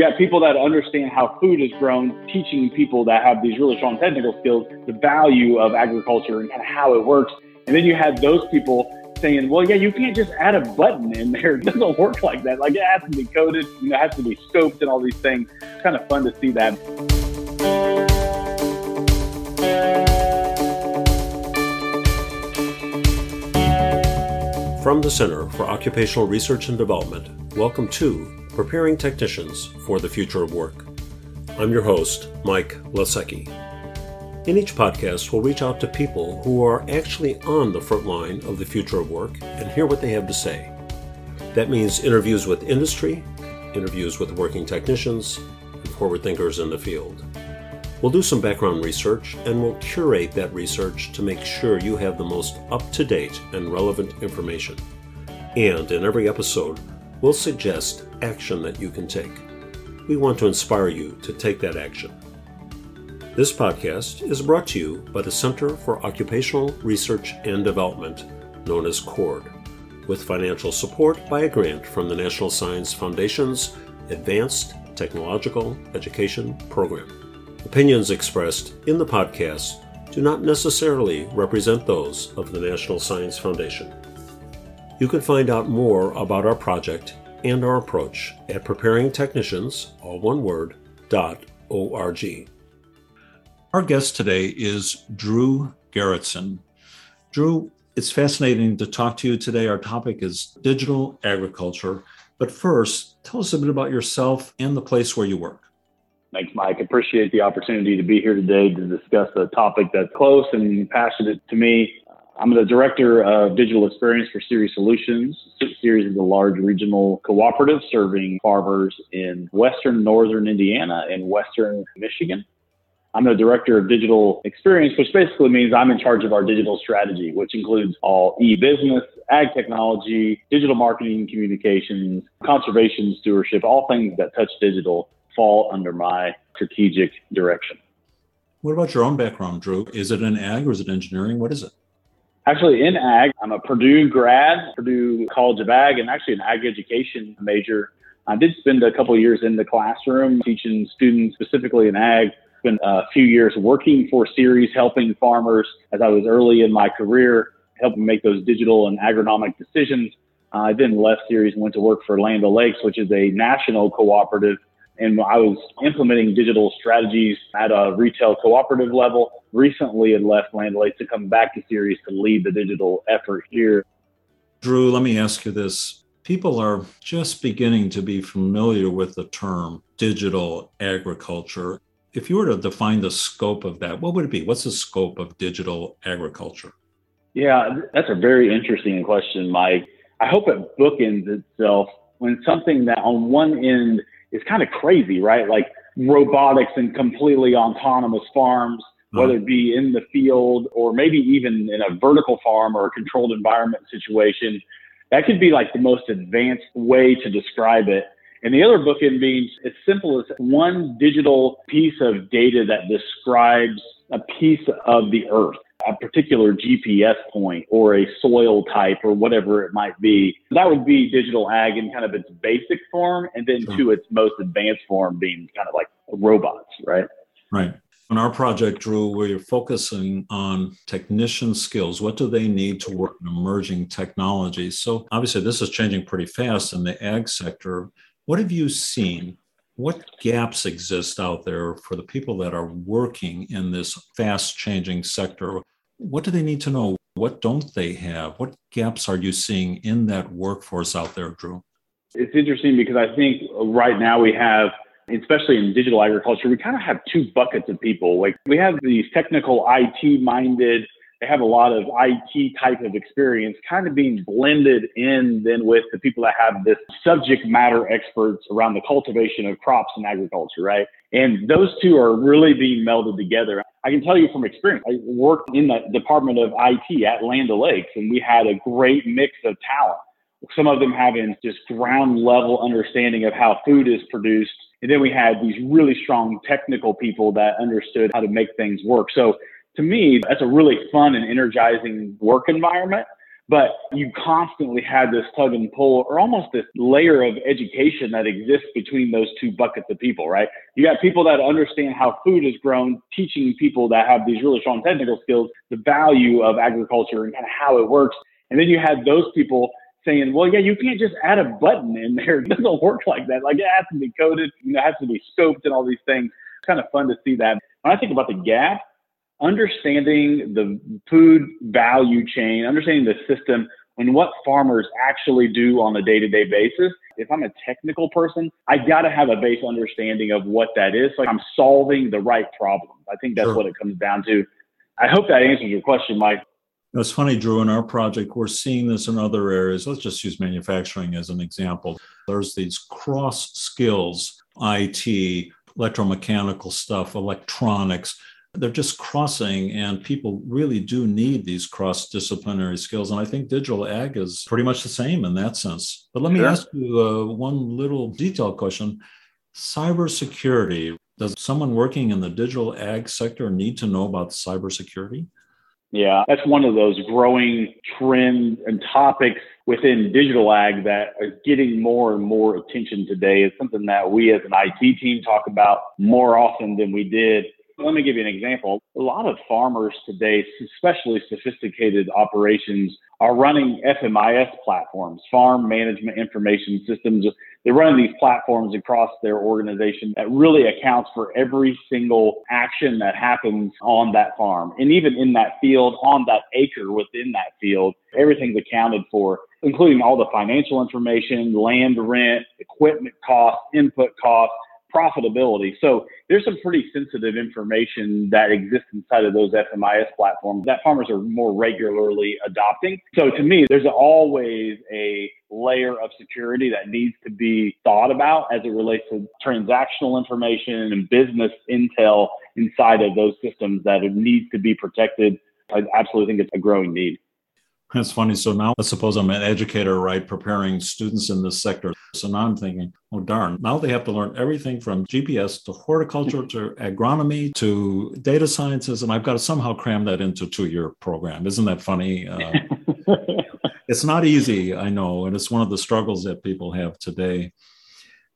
You got people that understand how food is grown, teaching people that have these really strong technical skills the value of agriculture and how it works. And then you had those people saying, well, yeah, you can't just add a button in there. It doesn't work like that. Like it has to be coded, you know, it has to be scoped and all these things. It's kind of fun to see that. From the Center for Occupational Research and Development, welcome to Preparing Technicians for the Future of Work. I'm your host, Mike Lesiecki. In each podcast, we'll reach out to people who are actually on the front line of the future of work and hear what they have to say. That means interviews with industry, interviews with working technicians, and forward thinkers in the field. We'll do some background research and we'll curate that research to make sure you have the most up to date and relevant information. And in every episode, we'll suggest action that you can take. We want to inspire you to take that action. This podcast is brought to you by the Center for Occupational Research and Development, known as CORD, with financial support by a grant from the National Science Foundation's Advanced Technological Education Program. Opinions expressed in the podcast do not necessarily represent those of the National Science Foundation. You can find out more about our project and our approach at preparingtechnicians, all one word, dot org. Our guest today is Drew Gerritsen. Drew, it's fascinating to talk to you today. Our topic is digital agriculture. But first, tell us a bit about yourself and the place where you work. Thanks, Mike. Appreciate the opportunity to be here today to discuss a topic that's close and passionate to me. I'm the director of digital experience for Ceres Solutions. Ceres is a large regional cooperative serving farmers in western northern Indiana and western Michigan. I'm the director of digital experience, which basically means I'm in charge of our digital strategy, which includes all e-business, ag technology, digital marketing, communications, conservation, stewardship, all things that touch digital fall under my strategic direction. What about your own background, Drew? Is it in ag or is it engineering? What is it? Actually, in ag, I'm a Purdue grad, Purdue College of Ag, and actually an ag education major. I did spend a couple years in the classroom teaching students specifically in ag. Spent a few years working for Ceres, helping farmers as I was early in my career, helping make those digital and agronomic decisions. I then left Ceres and went to work for Land O'Lakes, which is a national cooperative and I was implementing digital strategies at a retail cooperative level. Recently, had left Land to come back to Ceres to lead the digital effort here. Drew, let me ask you this. People are just beginning to be familiar with the term digital agriculture. If you were to define the scope of that, what would it be? What's the scope of digital agriculture? Yeah, that's a very interesting question, Mike. I hope it bookends itself when something that on one end is kind of crazy, right? Like robotics and completely autonomous farms, uh-huh. whether it be in the field or maybe even in a vertical farm or a controlled environment situation. That could be like the most advanced way to describe it. And the other bookend being as simple as one digital piece of data that describes a piece of the earth a particular GPS point or a soil type or whatever it might be. That would be digital ag in kind of its basic form, and then sure. to its most advanced form being kind of like robots, right? Right. On our project, Drew, we're focusing on technician skills. What do they need to work in emerging technologies? So, obviously, this is changing pretty fast in the ag sector. What have you seen what gaps exist out there for the people that are working in this fast changing sector? What do they need to know? What don't they have? What gaps are you seeing in that workforce out there, Drew? It's interesting because I think right now we have, especially in digital agriculture, we kind of have two buckets of people. Like we have these technical IT minded they have a lot of IT type of experience kind of being blended in then with the people that have this subject matter experts around the cultivation of crops and agriculture, right? And those two are really being melded together. I can tell you from experience, I worked in the Department of IT at Land O'Lakes and we had a great mix of talent. Some of them having just ground level understanding of how food is produced. And then we had these really strong technical people that understood how to make things work. So to me, that's a really fun and energizing work environment. but you constantly had this tug and pull or almost this layer of education that exists between those two buckets of people, right? You got people that understand how food is grown, teaching people that have these really strong technical skills, the value of agriculture and kind of how it works. And then you had those people saying, well, yeah, you can't just add a button in there. It doesn't work like that. Like it has to be coded, you know, it has to be scoped and all these things. It's kind of fun to see that. When I think about the gap, understanding the food value chain, understanding the system, and what farmers actually do on a day to day basis. If I'm a technical person, I got to have a base understanding of what that is. Like I'm solving the right problem. I think that's sure. what it comes down to. I hope that answers your question, Mike. It's funny, Drew, in our project, we're seeing this in other areas. Let's just use manufacturing as an example. There's these cross skills, IT, electromechanical stuff, electronics they're just crossing, and people really do need these cross disciplinary skills. And I think digital ag is pretty much the same in that sense. But let me ask you uh, one little detailed question cybersecurity. Does someone working in the digital ag sector need to know about cybersecurity? Yeah, that's one of those growing trends and topics within digital ag that are getting more and more attention today. It's something that we as an IT team talk about more often than we did let me give you an example. A lot of farmers today, especially sophisticated operations, are running FMIS platforms, farm management information systems. They're running these platforms across their organization that really accounts for every single action that happens on that farm. And even in that field, on that acre within that field, everything's accounted for, including all the financial information, land rent, equipment costs, input costs, profitability. So there's some pretty sensitive information that exists inside of those FMIS platforms that farmers are more regularly adopting. So to me, there's always a layer of security that needs to be thought about as it relates to transactional information and business intel inside of those systems that needs to be protected. I absolutely think it's a growing need. That's funny. So now let's suppose I'm an educator, right, preparing students in this sector. So now I'm thinking, oh, darn, now they have to learn everything from GPS to horticulture to agronomy to data sciences. And I've got to somehow cram that into a two year program. Isn't that funny? Uh, it's not easy, I know. And it's one of the struggles that people have today.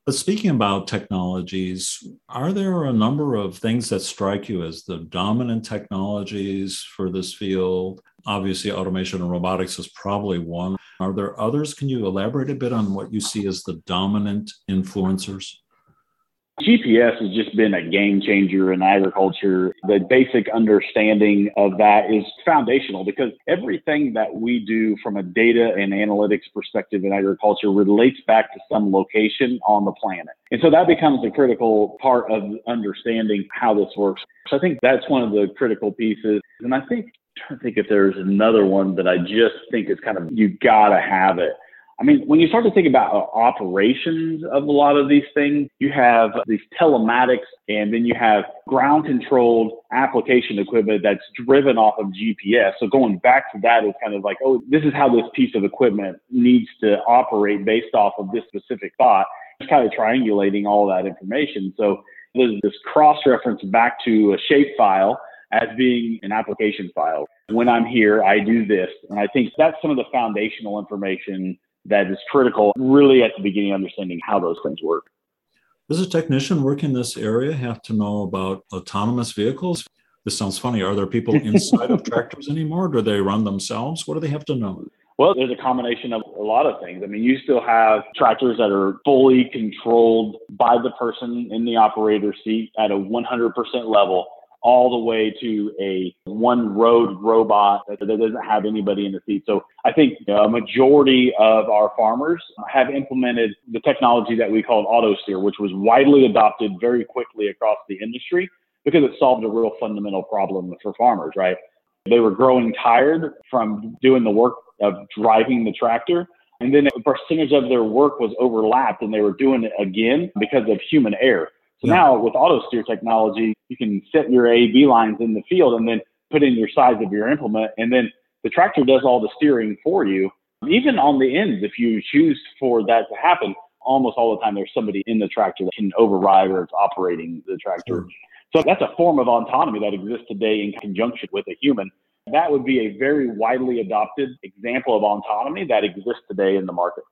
But speaking about technologies, are there a number of things that strike you as the dominant technologies for this field? Obviously, automation and robotics is probably one. Are there others? Can you elaborate a bit on what you see as the dominant influencers? GPS has just been a game changer in agriculture. The basic understanding of that is foundational because everything that we do from a data and analytics perspective in agriculture relates back to some location on the planet. And so that becomes a critical part of understanding how this works. So I think that's one of the critical pieces. And I think, trying to think if there's another one that I just think is kind of, you gotta have it. I mean, when you start to think about uh, operations of a lot of these things, you have these telematics and then you have ground controlled application equipment that's driven off of GPS. So going back to that is kind of like, oh, this is how this piece of equipment needs to operate based off of this specific thought. It's kind of triangulating all that information. So there's this cross reference back to a shape file as being an application file. When I'm here, I do this. And I think that's some of the foundational information that is critical really at the beginning understanding how those things work. Does a technician work in this area have to know about autonomous vehicles? This sounds funny. Are there people inside of tractors anymore? Do they run themselves? What do they have to know? Well, there's a combination of a lot of things. I mean, you still have tractors that are fully controlled by the person in the operator seat at a 100% level all the way to a one road robot that, doesn't have anybody in the seat. So I think a majority of our farmers have implemented the technology that we call auto steer, which was widely adopted very quickly across the industry because it solved a real fundamental problem for farmers, right? They were growing tired from doing the work of driving the tractor. And then a percentage of their work was overlapped and they were doing it again because of human error. So yeah. now with auto steer technology, you can set your A B lines in the field and then put in your size of your implement. And then the tractor does all the steering for you. Even on the ends, if you choose for that to happen, almost all the time there's somebody in the tractor that can override or it's operating the tractor. Sure. So that's a form of autonomy that exists today in conjunction with a human. that would be a very widely adopted example of autonomy that exists today in the market.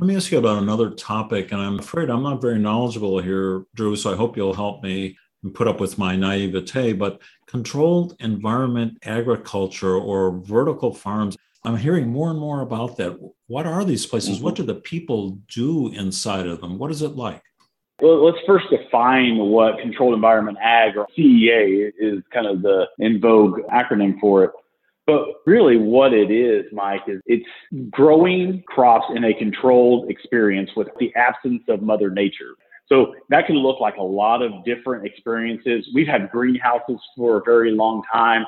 Let me ask you about another topic, and I'm afraid I'm not very knowledgeable here, Drew, so I hope you'll help me and put up with my naivete. But controlled environment agriculture or vertical farms, I'm hearing more and more about that. What are these places? What do the people do inside of them? What is it like? Well, let's first define what controlled environment ag or CEA is kind of the in vogue acronym for it. But really, what it is, Mike, is it's growing crops in a controlled experience with the absence of Mother Nature. So that can look like a lot of different experiences. We've had greenhouses for a very long time.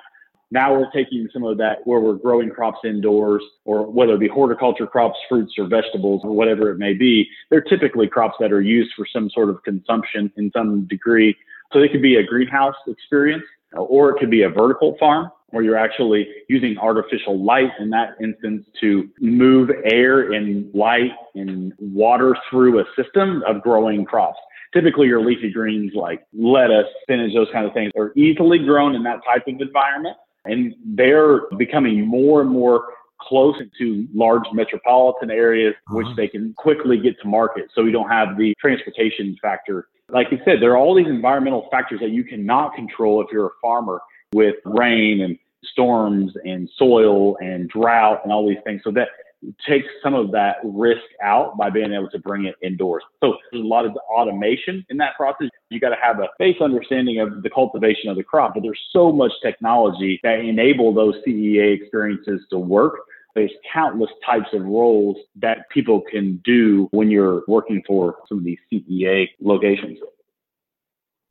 Now we're taking some of that where we're growing crops indoors, or whether it be horticulture crops, fruits, or vegetables, or whatever it may be. They're typically crops that are used for some sort of consumption in some degree. So they could be a greenhouse experience, or it could be a vertical farm where you're actually using artificial light in that instance to move air and light and water through a system of growing crops. Typically, your leafy greens like lettuce, spinach, those kind of things are easily grown in that type of environment. And they're becoming more and more close to large metropolitan areas, which uh-huh. they can quickly get to market. So we don't have the transportation factor. Like you said, there are all these environmental factors that you cannot control if you're a farmer with rain and storms and soil and drought and all these things. So that takes some of that risk out by being able to bring it indoors. So there's a lot of automation in that process. You got to have a base understanding of the cultivation of the crop, but there's so much technology that enable those CEA experiences to work. There's countless types of roles that people can do when you're working for some of these CEA locations.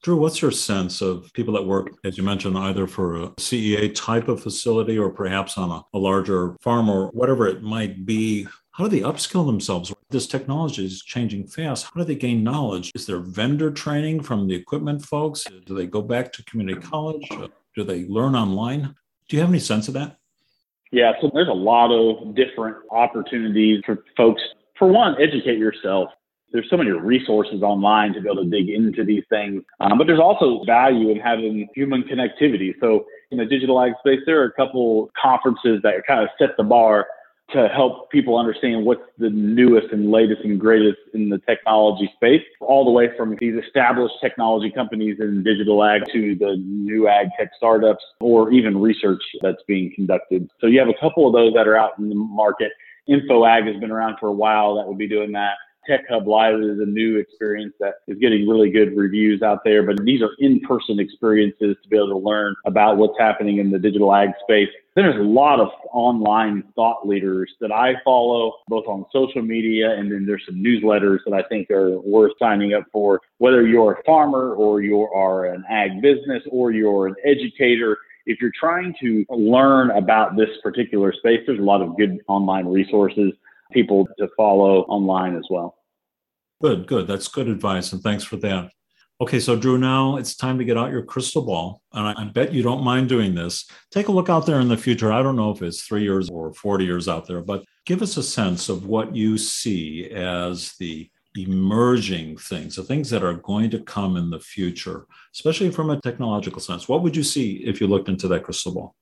Drew, what's your sense of people that work, as you mentioned, either for a CEA type of facility or perhaps on a, a larger farm or whatever it might be? How do they upskill themselves? This technology is changing fast. How do they gain knowledge? Is there vendor training from the equipment folks? Do they go back to community college? Do they learn online? Do you have any sense of that? Yeah, so there's a lot of different opportunities for folks. For one, educate yourself there's so many resources online to be able to dig into these things. Um, but there's also value in having human connectivity. So in the digital ag space, there are a couple conferences that kind of set the bar to help people understand what's the newest and latest and greatest in the technology space, all the way from these established technology companies in digital ag to the new ag tech startups or even research that's being conducted. So you have a couple of those that are out in the market. InfoAg has been around for a while that would be doing that. Tech Hub Live is a new experience that is getting really good reviews out there, but these are in-person experiences to be able to learn about what's happening in the digital ag space. Then there's a lot of online thought leaders that I follow both on social media and then there's some newsletters that I think are worth signing up for. Whether you're a farmer or you are an ag business or you're an educator, if you're trying to learn about this particular space, there's a lot of good online resources people to follow online as well. Good, good. That's good advice. And thanks for that. Okay, so Drew, now it's time to get out your crystal ball. And I, bet you don't mind doing this. Take a look out there in the future. I don't know if it's three years or 40 years out there, but give us a sense of what you see as the emerging things, the things that are going to come in the future, especially from a technological sense. What would you see if you looked into that crystal ball?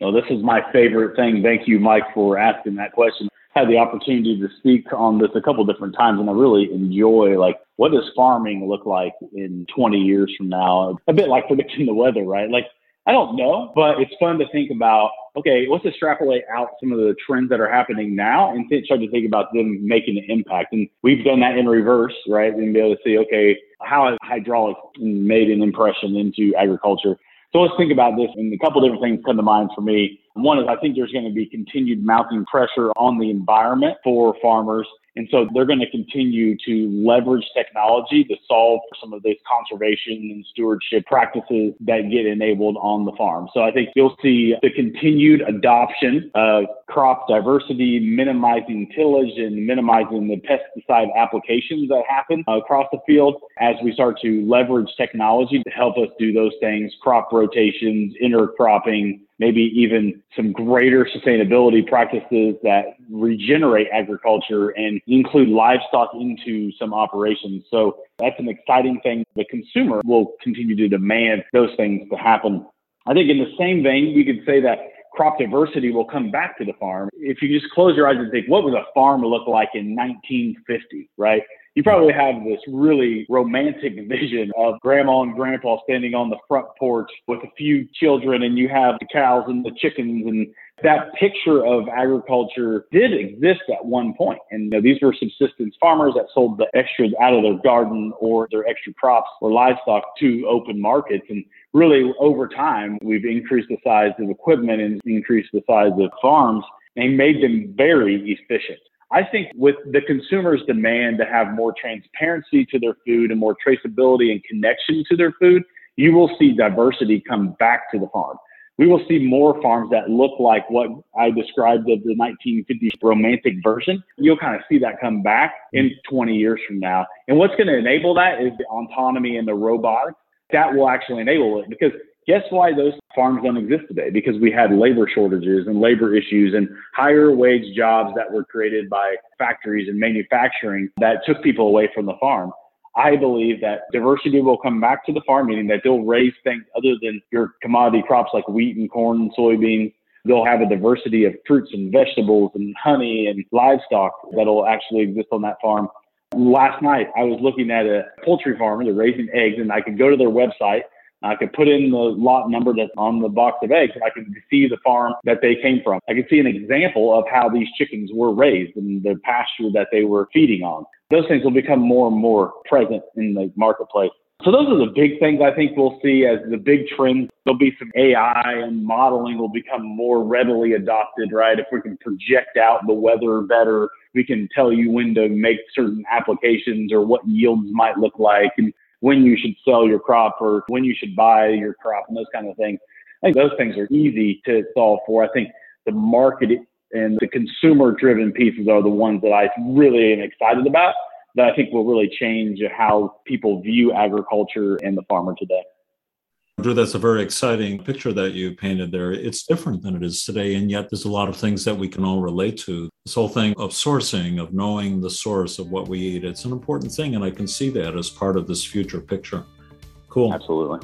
Well, this is my favorite thing. Thank you, Mike, for asking that question had the opportunity to speak on this a couple different times and I really enjoy like what does farming look like in 20 years from now? A bit like predicting the weather, right? Like I don't know, but it's fun to think about, okay, let's extrapolate out some of the trends that are happening now and th- start to think about them making an impact. And we've done that in reverse, right? And be able to see, okay, how has hydraulics made an impression into agriculture? So let's think about this. And a couple different things come to mind for me. One is I think there's going to be continued mounting pressure on the environment for farmers and so they're going to continue to leverage technology to solve some of these conservation and stewardship practices that get enabled on the farm. So I think you'll see the continued adoption of crop diversity, minimizing tillage and minimizing the pesticide applications that happen across the field as we start to leverage technology to help us do those things, crop rotations, intercropping, maybe even some greater sustainability practices that regenerate agriculture and include livestock into some operations. So that's an exciting thing. The consumer will continue to demand those things to happen. I think in the same vein, you could say that crop diversity will come back to the farm. If you just close your eyes and think, what would a farm look like in 1950, right? You probably have this really romantic vision of grandma and grandpa standing on the front porch with a few children, and you have the cows and the chickens and that picture of agriculture did exist at one point. And you know, these were subsistence farmers that sold the extras out of their garden or their extra crops or livestock to open markets. And really over time, we've increased the size of equipment and increased the size of farms and made them very efficient. I think with the consumer's demand to have more transparency to their food and more traceability and connection to their food, you will see diversity come back to the farm we will see more farms that look like what I described of the 1950s romantic version. You'll kind of see that come back in 20 years from now. And what's going to enable that is the autonomy and the robotics. That will actually enable it because guess why those farms don't exist today? Because we had labor shortages and labor issues and higher wage jobs that were created by factories and manufacturing that took people away from the farm. I believe that diversity will come back to the farm, meaning that they'll raise things other than your commodity crops like wheat and corn and soybeans. They'll have a diversity of fruits and vegetables and honey and livestock that'll actually exist on that farm. Last night, I was looking at a poultry farmer, they're raising eggs, and I could go to their website I could put in the lot number that's on the box of eggs and I could see the farm that they came from. I could see an example of how these chickens were raised and the pasture that they were feeding on. Those things will become more and more present in the marketplace. So those are the big things I think we'll see as the big trends. There'll be some AI and modeling will become more readily adopted, right? If we can project out the weather better, we can tell you when to make certain applications or what yields might look like. And when you should sell your crop or when you should buy your crop and those kind of things. I think those things are easy to solve for. I think the market and the consumer driven pieces are the ones that I really am excited about that I think will really change how people view agriculture and the farmer today. Drew, that's a very exciting picture that you painted there. It's different than it is today, and yet there's a lot of things that we can all relate to. This whole thing of sourcing, of knowing the source of what we eat, it's an important thing, and I can see that as part of this future picture. Cool. Absolutely.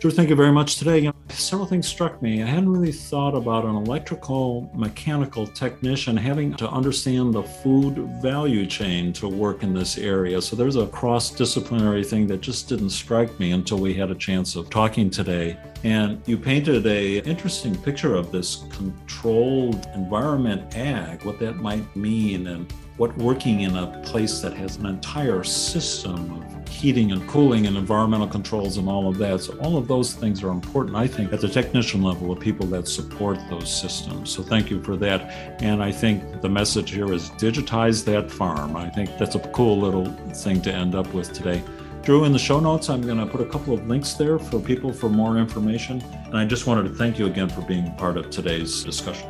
Drew, thank you very much today. You know, several things struck me. I hadn't really thought about an electrical mechanical technician having to understand the food value chain to work in this area. So there's a cross disciplinary thing that just didn't strike me until we had a chance of talking today. And you painted a interesting picture of this controlled environment ag, what that might mean and what working in a place that has an entire system of heating and cooling and environmental controls and all of that. So, all of those things are important, I think, at the technician level of people that support those systems. So, thank you for that. And I think the message here is digitize that farm. I think that's a cool little thing to end up with today. Drew, in the show notes, I'm going to put a couple of links there for people for more information. And I just wanted to thank you again for being part of today's discussion.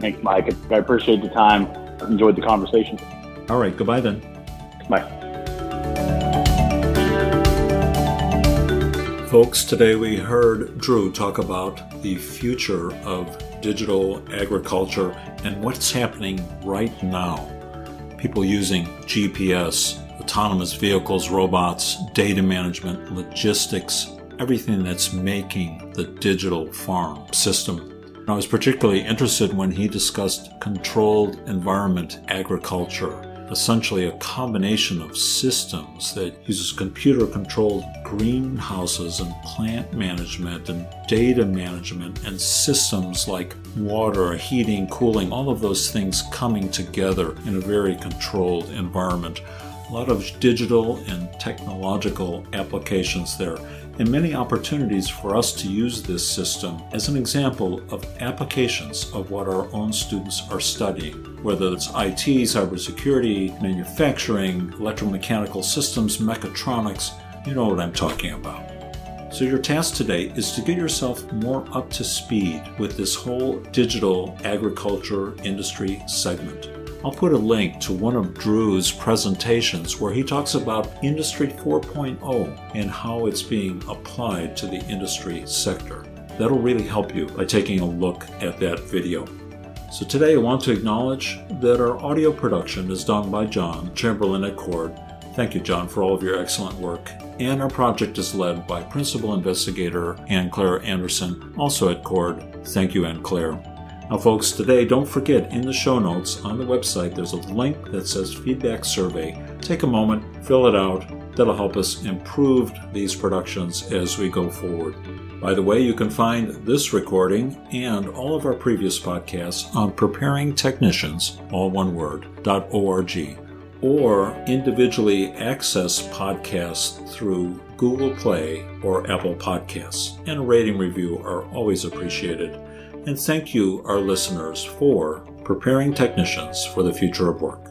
Thanks, Mike. I appreciate the time enjoyed the conversation. All right. Goodbye then. Bye. Folks, today we heard Drew talk about the future of digital agriculture and what's happening right now. People using GPS, autonomous vehicles, robots, data management, logistics, everything that's making the digital farm system I was particularly interested when he discussed controlled environment agriculture, essentially a combination of systems that uses computer controlled greenhouses and plant management and data management and systems like water, heating, cooling, all of those things coming together in a very controlled environment. A lot of digital and technological applications there and many opportunities for us to use this system as an example of applications of what our own students are studying, whether it's IT, cybersecurity, manufacturing, electromechanical systems, mechatronics, you know what I'm talking about. So, your task today is to get yourself more up to speed with this whole digital agriculture industry segment. I'll put a link to one of Drew's presentations where he talks about Industry 4.0 and how it's being applied to the industry sector. That'll really help you by taking a look at that video. So today I want to acknowledge that our audio production is done by John Chamberlain at Cord. Thank you, John, for all of your excellent work. and our project is led by Principal Investigator Ann Claire Anderson, also at CORD. Thank you, Ann Claire. Now, folks, today don't forget in the show notes on the website there's a link that says feedback survey. Take a moment, fill it out. That'll help us improve these productions as we go forward. By the way, you can find this recording and all of our previous podcasts on preparingtechnicians, all one word, .org or individually access podcasts through Google Play or Apple Podcasts. And a rating review are always appreciated. And thank you, our listeners, for preparing technicians for the future of work.